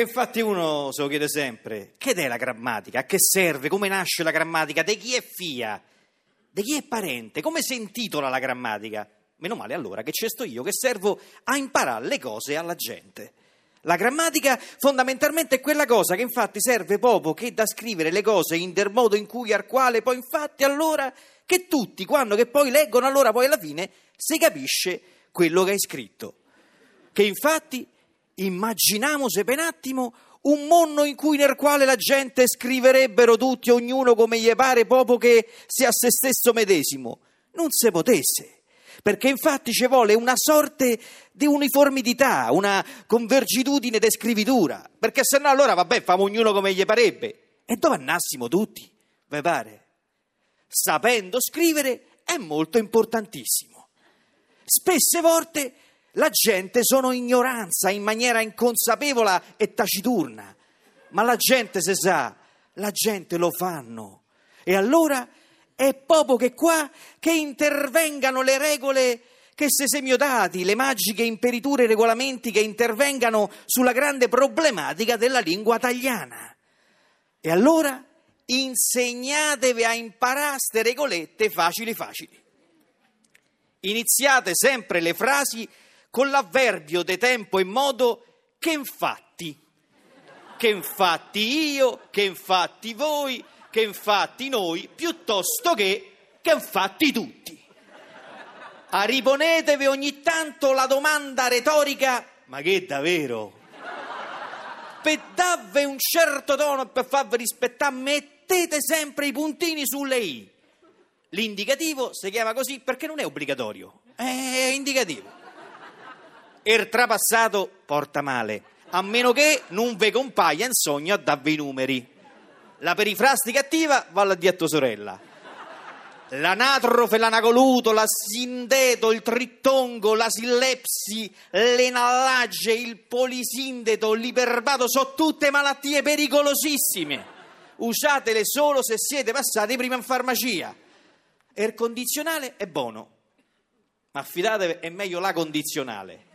Che infatti uno se lo chiede sempre, che è la grammatica? A che serve? Come nasce la grammatica? Di chi è fia? Di chi è parente? Come si intitola la grammatica? Meno male allora che c'è sto io che servo a imparare le cose alla gente. La grammatica fondamentalmente è quella cosa che infatti serve proprio che da scrivere le cose in del modo in cui al quale poi infatti allora che tutti quando che poi leggono allora poi alla fine si capisce quello che hai scritto. Che infatti immaginiamo se per un attimo un mondo in cui nel quale la gente scriverebbero tutti ognuno come gli pare proprio che sia se stesso medesimo. Non se potesse perché infatti ci vuole una sorte di uniformità, una convergitudine di scrittura, perché se no allora vabbè, famo ognuno come gli parebbe. E dove andassimo tutti? Vi pare? Sapendo scrivere è molto importantissimo. Spesse volte la gente sono ignoranza in maniera inconsapevole e taciturna, ma la gente se sa, la gente lo fanno. E allora è proprio che qua che intervengano le regole che se semiodati, le magiche imperiture e regolamenti che intervengano sulla grande problematica della lingua italiana. E allora insegnatevi a imparare queste regolette facili facili. Iniziate sempre le frasi con l'avverbio de tempo e modo che infatti, che infatti io, che infatti voi, che infatti noi, piuttosto che che infatti tutti. Riponetevi ogni tanto la domanda retorica, ma che davvero? Per darvi un certo tono per farvi rispettare, mettete sempre i puntini sulle i. L'indicativo si chiama così perché non è obbligatorio, è indicativo. Il trapassato porta male, a meno che non ve compaia in sogno a darvi i numeri. La perifrastica attiva va alla dietto sorella. L'anatrofe, l'anacoluto, la sindeto, il trittongo, la sillepsi, l'enallage, il polisindeto, l'iperbato sono tutte malattie pericolosissime. Usatele solo se siete passati prima in farmacia. Il condizionale è buono, ma affidatevi, è meglio la condizionale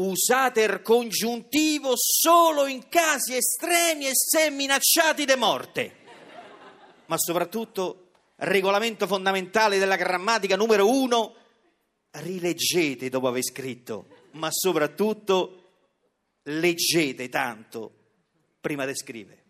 usate il congiuntivo solo in casi estremi e se minacciati di morte. Ma soprattutto, regolamento fondamentale della grammatica numero uno, rileggete dopo aver scritto, ma soprattutto leggete tanto prima di scrivere.